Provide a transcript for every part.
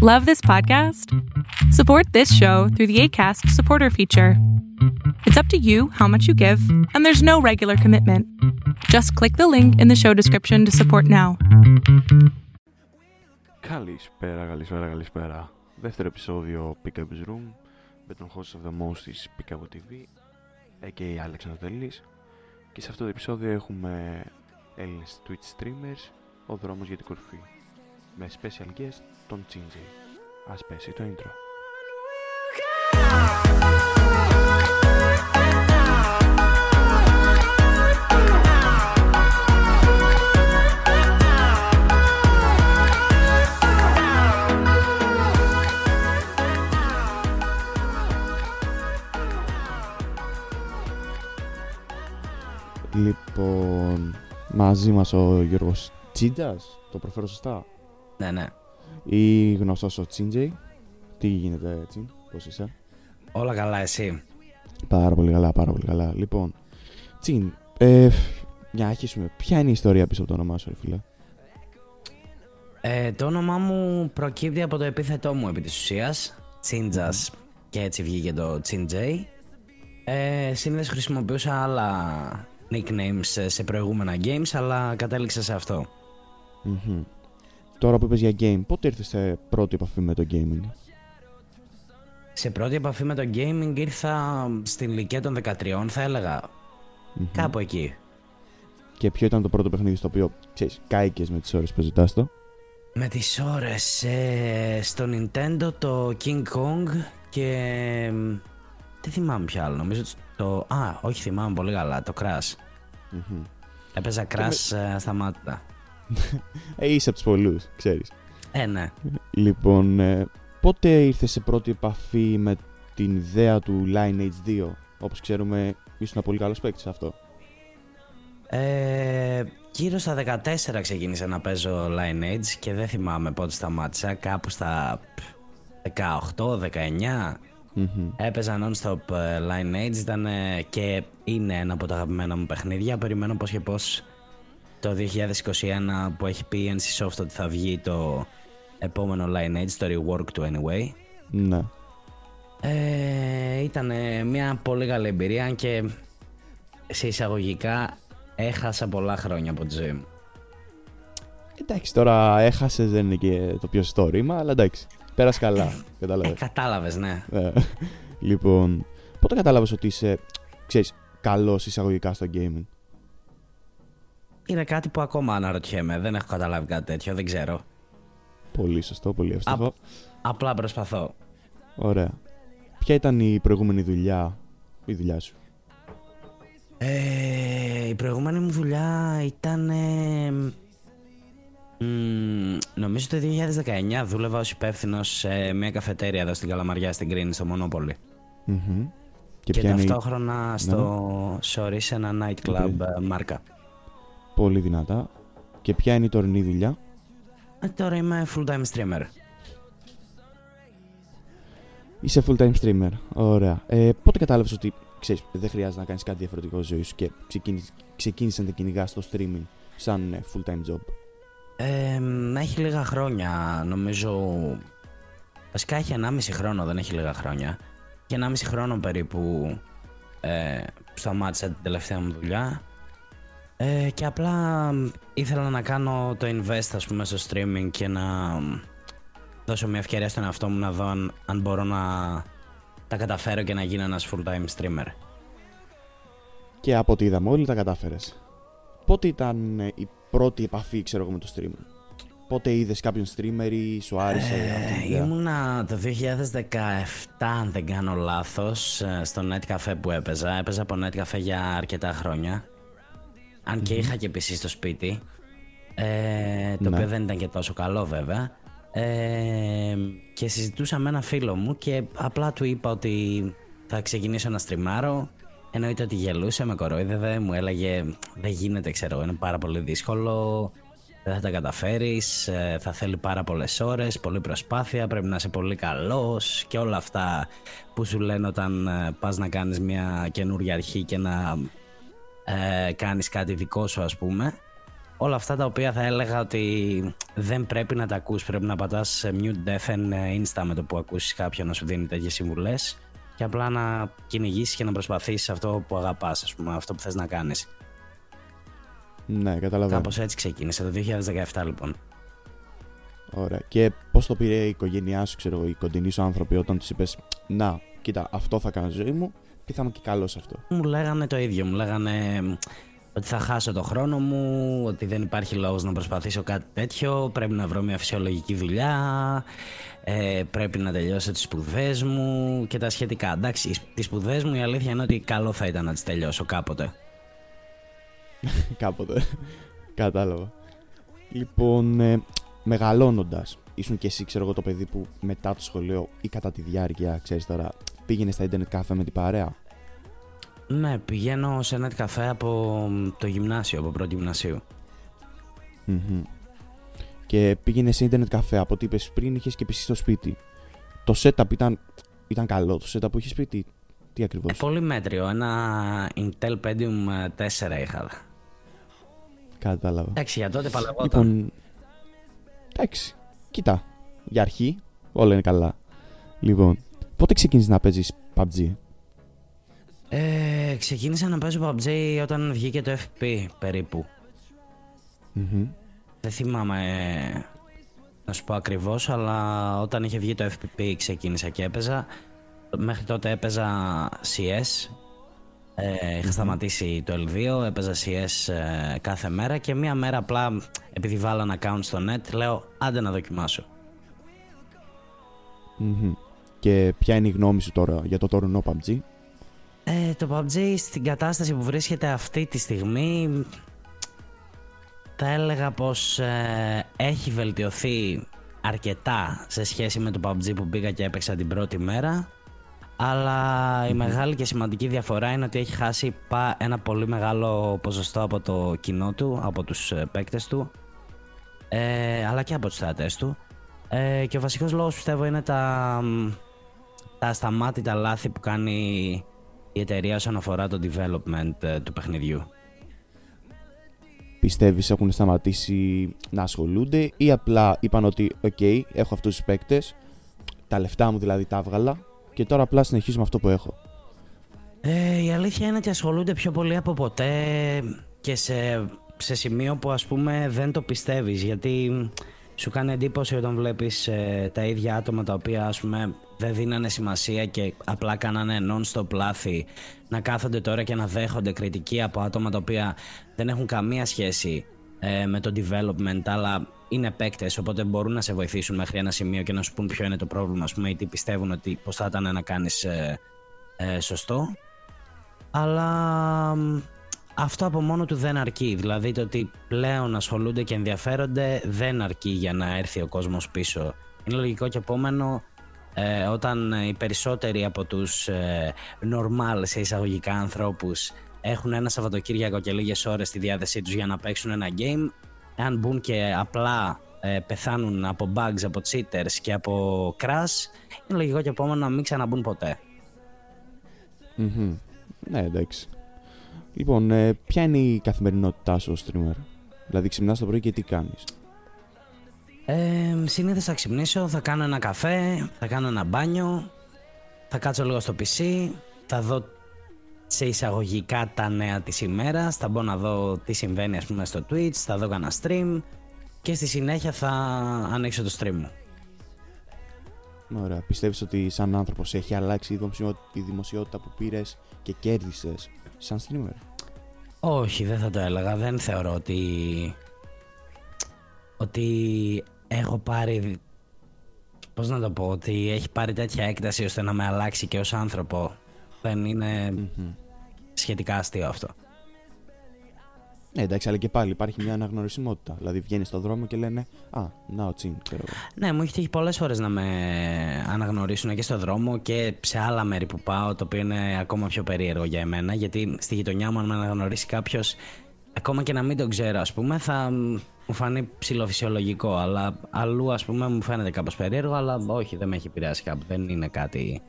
Love this podcast? Support this show through the ACAST supporter feature. It's up to you how much you give, and there's no regular commitment. Just click the link in the show description to support now. Καλησπέρα, καλησπέρα, καλησπέρα. Δεύτερο επεισόδιο Pickup's Room με τον host of the most της Pickup TV a.k.a. Alex Ανατελής και σε αυτό το επεισόδιο έχουμε Έλληνες Twitch streamers ο δρόμος για την κορφή με special guest τον Chingy. Ας πέσει το intro. Λοιπόν, μαζί μας ο Γιώργος Τσίτζας, το προφέρω σωστά; Ναι, ναι. Ή γνωστός ο Τσίντζεϊ. Τι γίνεται έτσι, πώς είσαι; Όλα καλά, εσύ; Πάρα πολύ καλά, πάρα πολύ καλά. Λοιπόν, Τσίν, ε, για να αρχίσουμε, ποια είναι η ιστορία πίσω από το όνομά σου, ρε φίλε; Ε, το όνομά μου προκύπτει από το επίθετό μου επί της ουσίας, Τσίντζας, και έτσι βγήκε το Τσίντζεϊ. Ε, συνήθως χρησιμοποιούσα άλλα nicknames σε προηγούμενα games, αλλά κατέληξα σε αυτό. Μμμ. Τώρα που είπες για game, πότε ήρθες σε πρώτη επαφή με το gaming; Σε πρώτη επαφή με το gaming ήρθα στην ηλικία των 13, θα έλεγα. Μμμ. Κάπου εκεί. Και ποιο ήταν το πρώτο παιχνίδι στο οποίο, ξέρεις, κάηκες με τις ώρες που ζητάς το; Με τις ώρες ε, στο Nintendo το King Kong και... μ, Τι θυμάμαι πια άλλο, νομίζω το... Α, όχι θυμάμαι πολύ καλά, το Crash. Μμμ. Έπαιζα Crash ε, στα μάτια. Ε, είσαι από τους πολλούς, ξέρεις. Ε, ναι. Λοιπόν, ε, πότε ήρθες σε πρώτη επαφή με την ιδέα του Lineage 2. Όπως ξέρουμε, ήσουν πολύ καλός παίκτης σε αυτό. Ε, γύρω στα 14 ξεκίνησα να παίζω Lineage και δεν θυμάμαι πότε σταμάτησα. Κάπου στα 18-19 Μμμ. έπαιζα non-stop ε, Lineage. Ήταν ε, και είναι ένα από τα αγαπημένα μου παιχνίδια. Περιμένω πώς και πώς το 2021 που έχει πει η NCSoft ότι θα βγει το επόμενο Lineage, το rework του anyway. Ναι. Ε, ήταν μια πολύ καλή εμπειρία αν και σε εισαγωγικά έχασα πολλά χρόνια από τη ζωή μου. Εντάξει, τώρα έχασες, δεν είναι και το πιο στο ρήμα, αλλά εντάξει. Πέρασε καλά, Ε, κατάλαβες. κατάλαβες, ναι. Ε, λοιπόν, πότε κατάλαβες ότι είσαι, ξέρεις, καλός εισαγωγικά στο gaming; Είναι κάτι που ακόμα αναρωτιέμαι. Δεν έχω καταλάβει κάτι τέτοιο, δεν ξέρω. Πολύ σωστό, πολύ εύστοχο. Α- Απλά προσπαθώ. Ωραία. Ποια ήταν η προηγούμενη δουλειά, η δουλειά σου; Ε, η προηγούμενη μου δουλειά ήταν. ε, μ, νομίζω το 2019 δούλευα ως υπεύθυνος σε μια καφετέρια εδώ στην Καλαμαριά στην Κρίνη, στο Μονόπολη. Μμμ. Και, Και, ποια είναι η... ταυτόχρονα στο Sorry σε ένα nightclub OK. ε, μάρκα. Πολύ δυνατά. Και ποια είναι η τωρινή δουλειά; Ε, τώρα είμαι full time streamer. Είσαι full time streamer. Ωραία. Ε, πότε κατάλαβες ότι ξέρεις, δεν χρειάζεται να κάνεις κάτι διαφορετικό στη ζωή σου και ξεκίνησες, ξεκίνησες να κυνηγάς το streaming σαν ε, full time job; Ε, μ, έχει λίγα χρόνια, νομίζω. Βασικά έχει 1,5 χρόνο, δεν έχει λίγα χρόνια. Και 1,5 χρόνο περίπου ε, σταμάτησα την τελευταία μου δουλειά. Ε, και απλά μ, ήθελα να κάνω το invest ας πούμε στο streaming και να μ, δώσω μια ευκαιρία στον εαυτό μου να δω αν, αν μπορώ να τα καταφέρω και να γίνω ένας full time streamer. Και από ό,τι είδαμε όλοι τα κατάφερες. Πότε ήταν ε, η πρώτη επαφή, ξέρω εγώ, με το streaming; Πότε είδες κάποιον streamer ή σου άρεσε αυτή η Ε, ιδέα; ήμουνα το 2017, αν δεν κάνω λάθος, ε, στο net cafe που έπαιζα. Έπαιζα από net cafe για αρκετά χρόνια. Αν και είχα και PC στο σπίτι. Ε, το Ναι. οποίο δεν ήταν και τόσο καλό βέβαια. Ε, και συζητούσα με ένα φίλο μου και απλά του είπα ότι θα ξεκινήσω να στριμάρω. Εννοείται ότι γελούσε, με κορόιδευε, μου έλεγε δεν γίνεται ξέρω, είναι πάρα πολύ δύσκολο, δεν θα τα καταφέρεις, ε, θα θέλει πάρα πολλές ώρες, πολλή προσπάθεια, πρέπει να είσαι πολύ καλός και όλα αυτά που σου λένε όταν ε, πας να κάνεις μια καινούργια αρχή και να ε, κάνεις κάτι δικό σου ας πούμε. όλα αυτά τα οποία θα έλεγα ότι δεν πρέπει να τα ακούς, πρέπει να πατάς mute deafen insta με το που ακούσεις κάποιον να σου δίνει τέτοιες συμβουλές και απλά να κυνηγήσεις και να προσπαθήσεις αυτό που αγαπάς, ας πούμε, αυτό που θες να κάνεις. Ναι, καταλαβαίνω. Κάπως έτσι ξεκίνησε το 2017 λοιπόν. Ωραία. Και πώς το πήρε η οικογένειά σου, ξέρω εγώ, οι κοντινοί σου άνθρωποι, όταν τους είπες Να, κοίτα, αυτό θα κάνω ζωή μου και θα είμαι και καλός σε αυτό. Μου λέγανε το ίδιο. Μου λέγανε ότι θα χάσω το χρόνο μου, ότι δεν υπάρχει λόγος να προσπαθήσω κάτι τέτοιο, πρέπει να βρω μια φυσιολογική δουλειά, ε, πρέπει να τελειώσω τις σπουδές μου και τα σχετικά. Εντάξει, τις σπουδές μου η αλήθεια είναι ότι καλό θα ήταν να τις τελειώσω κάποτε. κάποτε. Κατάλαβα. Λοιπόν, ε, μεγαλώνοντας, ήσουν και εσύ, ξέρω εγώ, το παιδί που μετά το σχολείο ή κατά τη διάρκεια, ξέρεις τώρα, πήγαινε στα Ιντερνετ καφέ με την παρέα; Ναι, πηγαίνω σε ένα καφέ από το γυμνάσιο, από πρώτη γυμνασίου. Mm-hmm. Και πήγαινε σε ίντερνετ καφέ από ό,τι είπες πριν, είχες και PC στο σπίτι. Το setup ήταν, ήταν καλό, το setup που είχες σπίτι. Τι ακριβώς; Ε, πολύ μέτριο. Ένα Intel Pentium 4 είχα. Κατάλαβα. Εντάξει, για τότε παλαιότερα. Λοιπόν, εντάξει. Κοίτα. Για αρχή, όλα είναι καλά. Λοιπόν, πότε ξεκίνησες να παίζεις PUBG. Ε, ξεκίνησα να παίζω PUBG όταν βγήκε το FP περίπου. Δεν θυμάμαι να σου πω ακριβώς, αλλά όταν είχε βγει το FPP ξεκίνησα και έπαιζα. Μέχρι τότε έπαιζα CS. Ε, είχα σταματήσει το L2, έπαιζα CS ες, κάθε μέρα και μία μέρα απλά επειδή βάλω account στο net λέω άντε να δοκιμασω Και ποια είναι η γνώμη σου τώρα για το τωρινό PUBG? Ε, το PUBG στην κατάσταση που βρίσκεται αυτή τη στιγμή θα έλεγα πως ε, έχει βελτιωθεί αρκετά σε σχέση με το PUBG που πήγα και έπαιξα την πρώτη μέρα αλλά η μεγάλη και σημαντική διαφορά είναι ότι έχει χάσει ένα πολύ μεγάλο ποσοστό από το κοινό του, από τους ε, παίκτες του ε, αλλά και από τους θεατές του ε, και ο βασικός λόγος πιστεύω είναι τα, τα ασταμάτητα λάθη που κάνει η εταιρεία όσον αφορά το development ε, του παιχνιδιού. Πιστεύεις έχουν σταματήσει να ασχολούνται ή απλά είπαν ότι «ΟΚ, έχω αυτούς τους παίκτες, τα λεφτά μου δηλαδή τα έβγαλα και τώρα απλά συνεχίζω με αυτό που έχω». Ε, η αλήθεια είναι ότι ασχολούνται πιο πολύ από ποτέ και σε, σε σημείο που ας πούμε δεν το πιστεύεις γιατί σου κάνει εντύπωση όταν βλέπεις ε, τα ίδια άτομα τα οποία ας πούμε δεν δίνανε σημασία και απλά κάνανε non-stop λάθη να κάθονται τώρα και να δέχονται κριτική από άτομα τα οποία δεν έχουν καμία σχέση ε, με το development αλλά είναι παίκτες, οπότε μπορούν να σε βοηθήσουν μέχρι ένα σημείο και να σου πούν ποιο είναι το πρόβλημα, ας πούμε, ή τι πιστεύουν ότι πώ θα ήταν να κάνεις ε, ε, σωστό. Αλλά αυτό από μόνο του δεν αρκεί. Δηλαδή το ότι πλέον ασχολούνται και ενδιαφέρονται δεν αρκεί για να έρθει ο κόσμος πίσω. Είναι λογικό και επόμενο ε, όταν οι περισσότεροι από τους ε, normal σε εισαγωγικά ανθρώπους έχουν ένα Σαββατοκύριακο και λίγες ώρες στη διάθεσή τους για να παίξουν ένα game αν μπουν και απλά ε, πεθάνουν από bugs, από cheaters και από crash είναι λογικό και επόμενο να μην ξαναμπούν Ναι εντάξει Λοιπόν, ε, ποια είναι η καθημερινότητά σου ως streamer? Δηλαδή ξυπνάς το πρωί και τι κάνεις; Ε, συνήθως θα ξυπνήσω, θα κάνω ένα καφέ, θα κάνω ένα μπάνιο, θα κάτσω λίγο στο PC, θα δω σε εισαγωγικά τα νέα της ημέρας, θα μπω να δω τι συμβαίνει ας πούμε στο Twitch, θα δω κανένα stream και στη συνέχεια θα ανοίξω το stream μου. Ωραία. Πιστεύεις ότι σαν άνθρωπος έχει αλλάξει η δημοσιότητα που πήρες και κέρδισες σαν streamer? Όχι, δεν θα το έλεγα. Δεν θεωρώ ότι... ότι έχω πάρει... Πώς να το πω, ότι έχει πάρει τέτοια έκταση ώστε να με αλλάξει και ως άνθρωπο. Δεν ειναι σχετικά αστείο αυτό. Ναι, εντάξει, αλλά και πάλι υπάρχει μια αναγνωρισιμότητα. Δηλαδή βγαίνει στον δρόμο και λένε Α, να ο Τσιν, ξέρω Ναι, μου έχει τύχει πολλές φορές να με αναγνωρίσουν και στον δρόμο και σε άλλα μέρη που πάω, το οποίο είναι ακόμα πιο περίεργο για εμένα. Γιατί στη γειτονιά μου, αν με αναγνωρίσει κάποιος, ακόμα και να μην τον ξέρω, ας πούμε, θα μου φανεί ψηλοφυσιολογικό. Αλλά αλλού, ας πούμε, μου φαίνεται κάπως περίεργο, αλλά όχι, δεν με έχει επηρεάσει κάπου. Δεν είναι κάτι.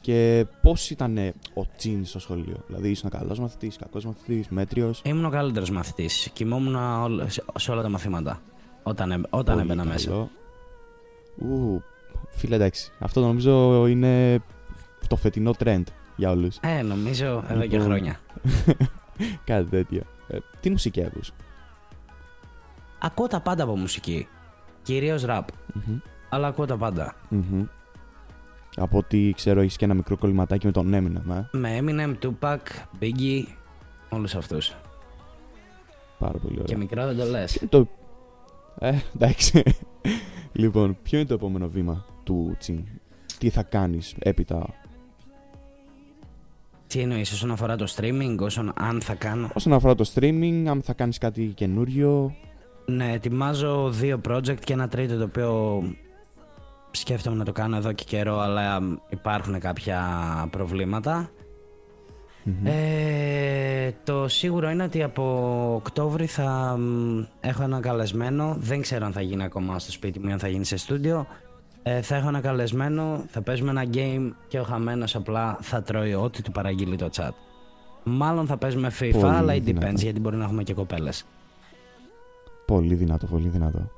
Και πώς ήταν ο Τσιν στο σχολείο, Δηλαδή ήσουν καλός μαθητής, κακός μαθητής, μέτριος; Ήμουν ο καλύτερος μαθητής. Κοιμόμουν όλ- σε- σε όλα τα μαθήματα. Όταν, ε- όταν έμπαινα μέσα. Ου, φίλε, εντάξει. Αυτό νομίζω είναι το φετινό trend για όλους. Ε, νομίζω εδώ και Λοιπόν. χρόνια. Κάτι τέτοιο. Ε, τι μουσική ακούς; Ακούω τα πάντα από μουσική. Κυρίως ραπ. Μμμ, Αλλά ακούω τα πάντα. μμμ. Από ό,τι ξέρω, έχεις και ένα μικρό κολληματάκι με τον Eminem, ε. Με Eminem, Tupac, Biggie, όλους αυτούς. Πάρα πολύ ωραία. Και μικρό δεν το λες. Ποιο είναι το... Ε, εντάξει. λοιπόν, ποιο είναι το επόμενο βήμα του Τσιν; Τι θα κάνεις έπειτα; Τι εννοείς όσον αφορά το streaming, όσον αν θα κάνω; όσον αφορά το streaming, αν θα κάνεις κάτι καινούριο. Ναι, ετοιμάζω δύο project και ένα τρίτο το οποίο σκέφτομαι να το κάνω εδώ και καιρό, αλλά υπάρχουν κάποια προβλήματα. Μμμ. Ε, το σίγουρο είναι ότι από Οκτώβρη θα μ, έχω ένα καλεσμένο. Δεν ξέρω αν θα γίνει ακόμα στο σπίτι μου ή αν θα γίνει σε στούντιο. Ε, θα έχω ένα καλεσμένο, θα παίζουμε ένα game και ο χαμένος απλά θα τρώει ό,τι του παραγγείλει το chat. Μάλλον θα παίζουμε FIFA, Πολύ αλλά it δυνατό. depends γιατί μπορεί να έχουμε και κοπέλες. Πολύ δυνατό, πολύ δυνατό.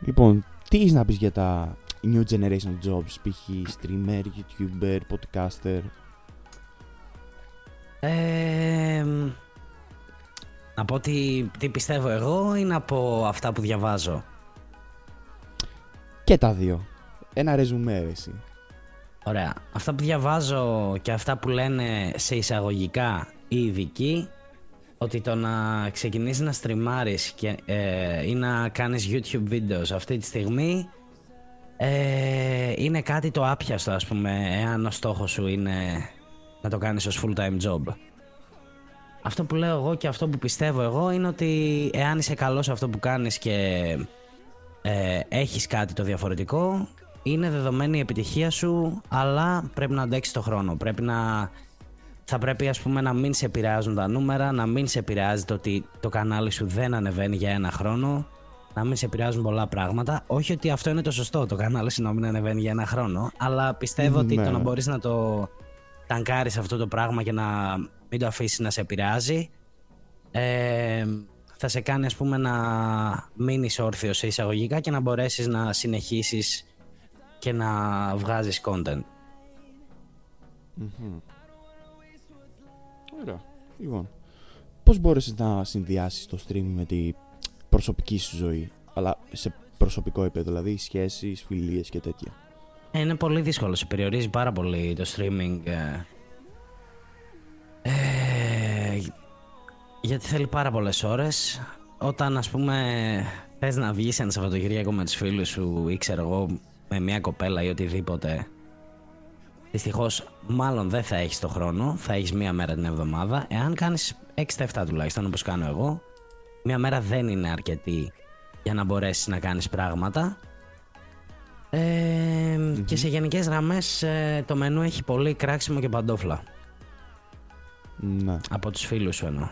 Λοιπόν, τι έχεις να πεις για τα new generation jobs, π.χ. streamer, youtuber, podcaster; Ε, μ, να πω τι, τι πιστεύω εγώ ή να πω αυτά που διαβάζω; Και τα δύο. Ένα ρεζουμέ, ρε, εσύ. Ωραία. Αυτά που διαβάζω και αυτά που λένε σε εισαγωγικά οι ειδικοί ότι το να ξεκινήσεις να στριμάρεις και, ε, ή να κάνεις YouTube videos αυτή τη στιγμή ε, είναι κάτι το άπιαστο ας πούμε εάν ο στόχος σου είναι να το κάνεις ως full time job. Αυτό που λέω εγώ και αυτό που πιστεύω εγώ είναι ότι εάν είσαι καλός σε αυτό που κάνεις και ε, έχεις κάτι το διαφορετικό είναι δεδομένη η επιτυχία σου αλλά πρέπει να αντέξεις το χρόνο πρέπει να θα πρέπει ας πούμε να μην σε επηρεάζουν τα νούμερα να μην σε επηρεάζει το ότι το κανάλι σου δεν ανεβαίνει για ένα χρόνο να μην σε επηρεάζουν πολλά πράγματα όχι ότι αυτό είναι το σωστό το κανάλι σου να μην ανεβαίνει για ένα χρόνο αλλά πιστεύω ότι Ναι. το να μπορείς να το ταγκάρεις αυτό το πράγμα και να μην το αφήσεις να σε επηρεάζει ε, θα σε κάνει ας πούμε να μείνεις όρθιος σε εισαγωγικά και να μπορέσεις να συνεχίσεις και να βγάζεις content. Μμμ. Ωραία. Λοιπόν, πώς μπόρεσες να συνδυάσεις το streaming με την προσωπική σου ζωή, αλλά σε προσωπικό επίπεδο, δηλαδή σχέσεις, φιλίες και τέτοια; Ε, είναι πολύ δύσκολο, σε περιορίζει πάρα πολύ το streaming. ε. Ε, γιατί θέλει πάρα πολλές ώρες. Όταν ας πούμε θες να βγεις ένα Σαββατοκύριακο με τους φίλους σου ή ξέρω εγώ με μια κοπέλα ή οτιδήποτε Δυστυχώς μάλλον δεν θα έχεις το χρόνο, θα έχεις μία μέρα την εβδομάδα. Εάν κάνεις 6-7 τουλάχιστον όπως κάνω εγώ, μία μέρα δεν είναι αρκετή για να μπορέσεις να κάνεις πράγματα. Ε, Και σε γενικές γραμμές ε, το μενού έχει πολύ κράξιμο και παντόφλα. Ναι, Από τους φίλους σου εννοώ.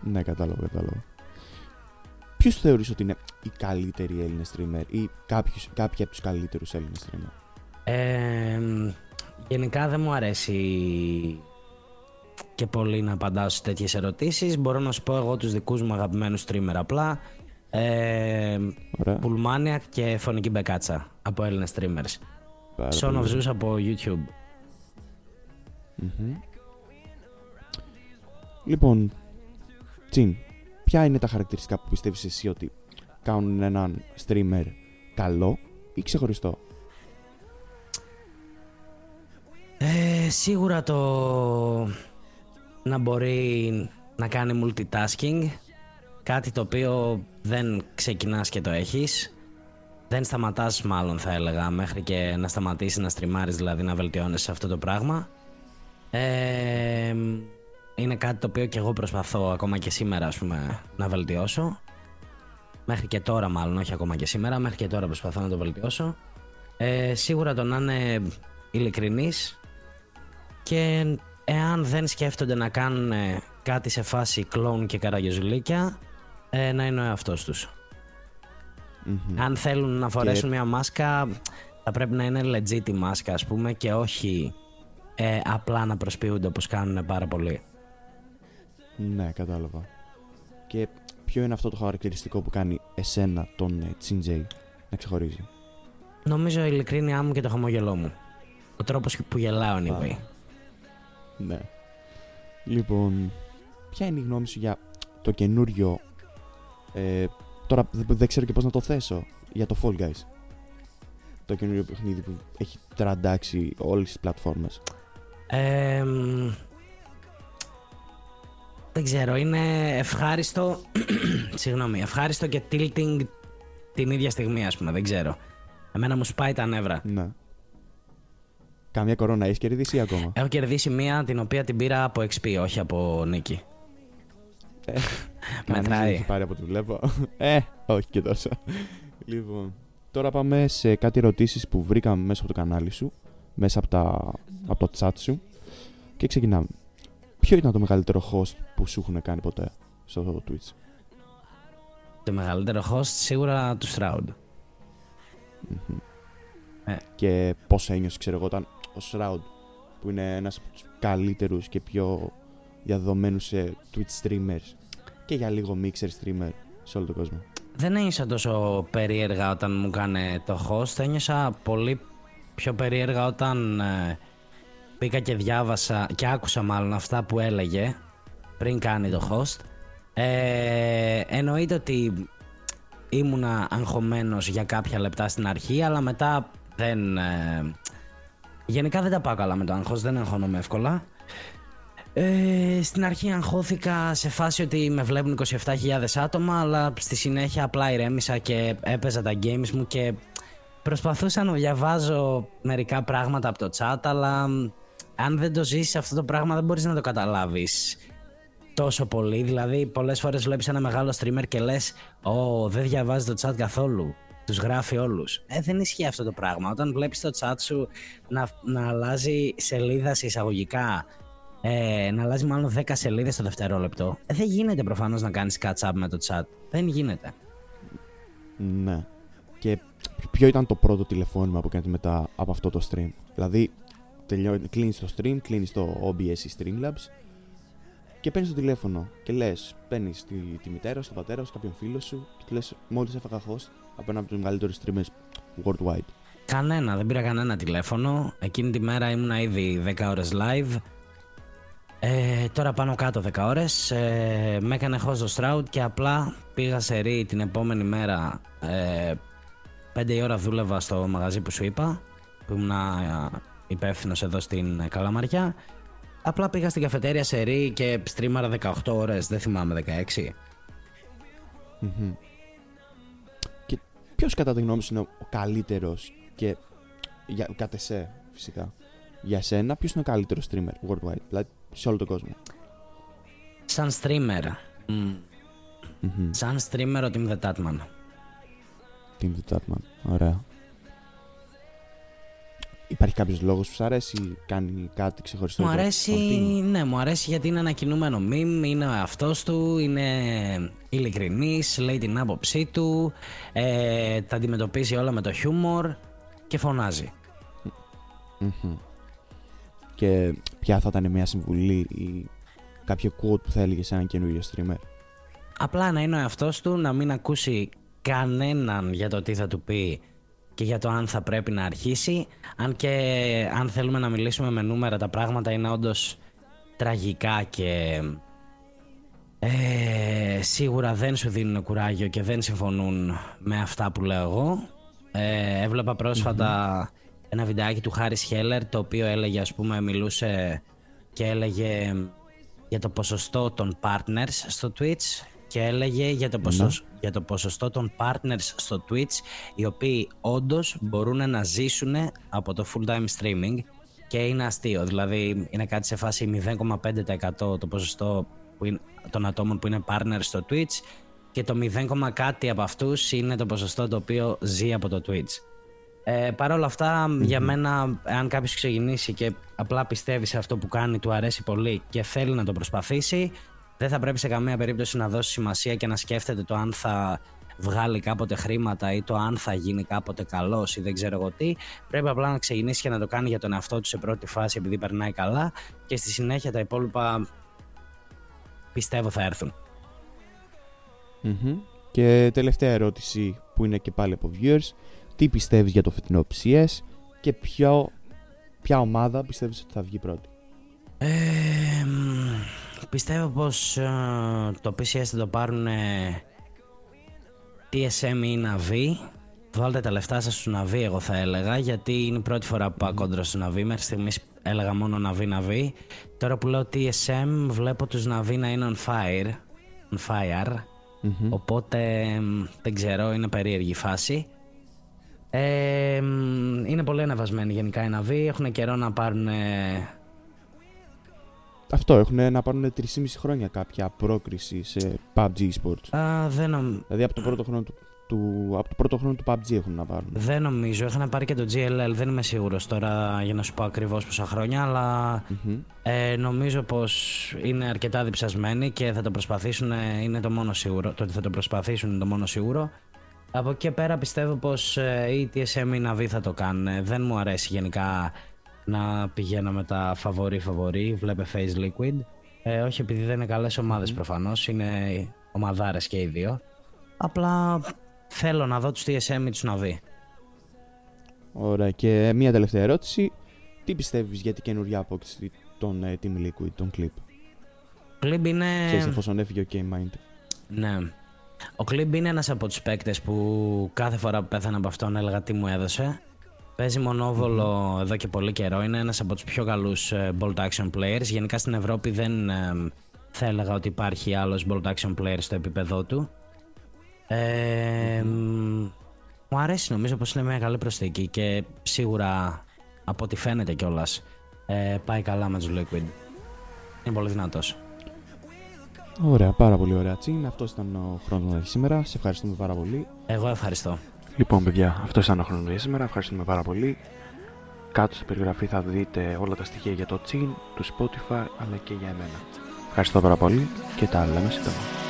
ναι, κατάλαβα, κατάλαβα. Ποιους θεωρείς ότι είναι οι καλύτεροι Έλληνες streamer ή κάποιους, κάποιοι από τους καλύτερους Έλληνες streamer; Ε, γενικά δεν μου αρέσει και πολύ να απαντάω σε τέτοιες ερωτήσεις. Μπορώ να σου πω εγώ τους δικούς μου αγαπημένους streamer απλά. Ε, Ωραία. Pulmaniac και Φωνική Μπεκάτσα από Έλληνες streamers. Πάρα Son πολύ of ωραία. Zeus από YouTube. Μμμ. Λοιπόν, Τσιν, ποια είναι τα χαρακτηριστικά που πιστεύεις εσύ ότι κάνουν έναν streamer καλό ή ξεχωριστό; Ε, σίγουρα το να μπορεί να κάνει multitasking κάτι το οποίο δεν ξεκινάς και το έχεις δεν σταματάς μάλλον θα έλεγα μέχρι και να σταματήσει να στριμάρεις δηλαδή να βελτιώνεσαι σε αυτό το πράγμα ε, είναι κάτι το οποίο και εγώ προσπαθώ ακόμα και σήμερα ας πούμε να βελτιώσω μέχρι και τώρα μάλλον όχι ακόμα και σήμερα μέχρι και τώρα προσπαθώ να το βελτιώσω ε, σίγουρα το να είναι ειλικρινής και εάν δεν σκέφτονται να κάνουν ε, κάτι σε φάση κλόουν και καραγιοζουλίκια ε, να είναι ο εαυτός τους. Μμμ. Αν θέλουν να φορέσουν μια μάσκα Θα πρέπει να είναι legit η μάσκα, ας πούμε, και όχι ε, απλά να προσποιούνται όπως κάνουν πάρα πολύ. Ναι, κατάλαβα. Και ποιο είναι αυτό το χαρακτηριστικό που κάνει εσένα τον ε, Τσιντζέι να ξεχωρίζει; Νομίζω η ειλικρίνειά μου και το χαμόγελό μου. Ο τρόπος που γελάω anyway. Α. Ναι. Λοιπόν, ποια είναι η γνώμη σου για το καινούριο. Ε, τώρα δεν, δεν ξέρω και πώς να το θέσω. Για το Fall Guys; Το καινούριο παιχνίδι που έχει τραντάξει όλες τις πλατφόρμες. Ε, μ, δεν ξέρω, είναι ευχάριστο. Συγγνώμη, ευχάριστο και tilting την ίδια στιγμή, ας πούμε. Δεν ξέρω. Εμένα μου σπάει τα νεύρα. Ναι. Καμία κορώνα έχεις κερδίσει ή ακόμα; Έχω κερδίσει μία την οποία την πήρα από XP, όχι από νίκη. Ε, κανείς δεν Μετράει. έχει πάρει από ό,τι βλέπω. Ε, όχι και τόσο. Λοιπόν, τώρα πάμε σε κάτι ερωτήσεις που βρήκαμε μέσα από το κανάλι σου, μέσα από, τα, από το chat σου και ξεκινάμε. Ποιο ήταν το μεγαλύτερο host που σου έχουν κάνει ποτέ στο Twitch; Το μεγαλύτερο host σίγουρα του Shroud. Μμμ. Ε. Και πώς ένιωσες, ξέρω εγώ, όταν ο Shroud, που είναι ένας από τους καλύτερους και πιο διαδεδομένους σε Twitch streamers και για λίγο mixer streamer σε όλο τον κόσμο. Δεν ένιωσα τόσο περίεργα όταν μου έκανε το host. Ένιωσα πολύ πιο περίεργα όταν ε, πήγα και διάβασα και άκουσα μάλλον αυτά που έλεγε πριν κάνει το host. Ε, εννοείται ότι ήμουνα αγχωμένος για κάποια λεπτά στην αρχή αλλά μετά δεν... ε, γενικά δεν τα πάω καλά με το άγχος, δεν αγχώνομαι εύκολα. Ε, στην αρχή αγχώθηκα σε φάση ότι με βλέπουν 27.000 άτομα αλλά στη συνέχεια απλά ηρέμησα και έπαιζα τα games μου και προσπαθούσα να διαβάζω μερικά πράγματα από το chat αλλά μ, αν δεν το ζήσεις αυτό το πράγμα δεν μπορείς να το καταλάβεις τόσο πολύ δηλαδή πολλές φορές βλέπεις ένα μεγάλο streamer και λες «Ω, δεν διαβάζει το chat καθόλου». Τους γράφει όλους. Ε, δεν ισχύει αυτό το πράγμα. Όταν βλέπεις το chat σου να, να αλλάζει σελίδα σε εισαγωγικά ε, να αλλάζει μάλλον 10 σελίδες το δευτερόλεπτο. Ε, δεν γίνεται προφανώς να κάνεις catch up με το chat. Δεν γίνεται. Ναι. Και ποιο ήταν το πρώτο τηλεφώνημα που κάνετε μετά από αυτό το stream; Δηλαδή, τελειώ... κλείνεις το stream, κλείνεις το OBS ή Streamlabs και παίρνεις το τηλέφωνο και λες, παίρνεις τη, τη μητέρα σου, τον πατέρα σου, κάποιον φίλο σου και του λες μόλις έφαγα host από ένα από τους μεγαλύτερους streamers worldwide. Κανένα, δεν πήρα κανένα τηλέφωνο. Εκείνη τη μέρα ήμουνα ήδη 10 ώρες live. Ε, τώρα πάνω κάτω 10 ώρες. Ε, με έκανε host το Stroud και απλά πήγα σε ρί την επόμενη μέρα. Ε, 5 η ώρα δούλευα στο μαγαζί που σου είπα, που ήμουν υπεύθυνος εδώ στην Καλαμαριά. Απλά πήγα στην καφετέρια σε ρί και στρίμαρα 18 ώρες, δεν θυμάμαι 16. Μμμ. Και ποιος κατά τη γνώμη σου είναι ο καλύτερος και για, κατ' εσέ φυσικά. Για σένα, ποιος είναι ο καλύτερος streamer worldwide, δηλαδή σε όλο τον κόσμο; Σαν streamer. μ, Μμμ. Σαν streamer ο Team The Tatman. Team the Tatman. Ωραία. Υπάρχει κάποιος λόγος που σου αρέσει ή κάνει κάτι ξεχωριστό. Μου από αρέσει, τον team? ναι, μου αρέσει γιατί είναι ένα κινούμενο meme, είναι ο εαυτός του, είναι ειλικρινής, λέει την άποψή του, ε, τα αντιμετωπίζει όλα με το χιούμορ και φωνάζει. Μμμ. Και ποια θα ήταν μια συμβουλή ή κάποιο quote που θα έλεγε σε έναν καινούριο streamer; Απλά να είναι ο εαυτός του, να μην ακούσει κανέναν για το τι θα του πει και για το αν θα πρέπει να αρχίσει. Αν και αν θέλουμε να μιλήσουμε με νούμερα, τα πράγματα είναι όντως τραγικά και ε, σίγουρα δεν σου δίνουν κουράγιο και δεν συμφωνούν με αυτά που λέω εγώ. Ε, έβλεπα πρόσφατα ένα βιντεάκι του Χάρη Χέλλερ το οποίο έλεγε ας πούμε μιλούσε και έλεγε για το ποσοστό των partners στο Twitch και έλεγε για το, ποσοστό, για το ποσοστό των partners στο Twitch οι οποίοι όντως μπορούν να ζήσουν από το full time streaming και είναι αστείο. Δηλαδή είναι κάτι σε φάση 0,5% το ποσοστό που είναι, των ατόμων που είναι partners στο Twitch και το 0, κάτι από αυτούς είναι το ποσοστό το οποίο ζει από το Twitch. Ε, Παρ' όλα αυτά, για μένα, αν κάποιος ξεκινήσει και απλά πιστεύει σε αυτό που κάνει, του αρέσει πολύ και θέλει να το προσπαθήσει, δεν θα πρέπει σε καμία περίπτωση να δώσει σημασία και να σκέφτεται το αν θα βγάλει κάποτε χρήματα ή το αν θα γίνει κάποτε καλός ή δεν ξέρω εγώ τι. Πρέπει απλά να ξεκινήσει και να το κάνει για τον εαυτό του σε πρώτη φάση επειδή περνάει καλά και στη συνέχεια τα υπόλοιπα πιστεύω θα έρθουν. Mm-hmm. Και τελευταία ερώτηση που είναι και πάλι από viewers. Τι πιστεύεις για το φετινό PCS και ποιο, ποια ομάδα πιστεύεις ότι θα βγει πρώτη; Ε, πιστεύω πως ε, το PCS θα το πάρουν TSM ή Navi. Βάλτε τα λεφτά σας στο Navi εγώ θα έλεγα γιατί είναι η πρώτη φορά που πάω κόντρα στο Navi. Μέχρι στιγμής έλεγα μόνο Navi Navi. Τώρα που λέω TSM βλέπω τους Navi να είναι on fire. On fire. Οπότε δεν ξέρω, είναι περίεργη η φάση. Ε, είναι πολύ ανεβασμένοι γενικά οι Navi. Έχουν καιρό να πάρουν αυτό έχουν να πάρουν 3,5 χρόνια κάποια πρόκριση σε PUBG Esports. Α, δεν νομ... Δηλαδή από το πρώτο χρόνο του, του, από το πρώτο χρόνο του PUBG έχουν να πάρουν. Δεν νομίζω. Είχαν πάρει και το GLL. Δεν είμαι σίγουρος τώρα για να σου πω ακριβώς πόσα χρόνια, αλλά mm-hmm. ε, νομίζω πως είναι αρκετά διψασμένοι και θα το προσπαθήσουν. Είναι το μόνο σίγουρο. Το ότι θα το προσπαθήσουν είναι το μόνο σίγουρο. Από εκεί πέρα πιστεύω πως ε, η TSM ή Navi θα το κάνουν. Δεν μου αρέσει γενικά να πηγαίνω με τα φαβορή φαβορή, βλέπε Face Liquid. Ε, όχι επειδή δεν είναι καλές ομάδες mm. προφανώς, είναι ομαδάρες και οι δύο. Απλά θέλω να δω τους TSM ή τους Navi. Ωραία και μία τελευταία ερώτηση. Τι πιστεύεις για την καινούργια απόκτηση των ε, Team Liquid, των Clip; Clip είναι... Ξέρεις εφόσον έφυγε ο K-Mind. Ναι. Ο Clip είναι ένας από τους παίκτες που κάθε φορά που πέθανα από αυτόν έλεγα τι μου έδωσε. Παίζει μονόβολο εδώ και πολύ καιρό. Είναι ένας από τους πιο καλούς ε, bolt action players. Γενικά στην Ευρώπη δεν ε, θα έλεγα ότι υπάρχει άλλος bolt action player στο επίπεδό του. Ε, μου αρέσει νομίζω πως είναι μια καλή προσθήκη και σίγουρα από ό,τι φαίνεται κιόλας ε, πάει καλά με τους Liquid. Είναι πολύ δυνατός. Ωραία, πάρα πολύ ωραία. Τσίν, αυτός ήταν ο χρόνος μας σήμερα. Σε ευχαριστούμε πάρα πολύ. Εγώ ευχαριστώ. Λοιπόν, παιδιά, αυτό ήταν ο χρόνος για σήμερα. Ευχαριστούμε πάρα πολύ. Κάτω στην περιγραφή θα δείτε όλα τα στοιχεία για το Chin, το Spotify αλλά και για εμένα. Ευχαριστώ πάρα πολύ και τα λέμε σύντομα.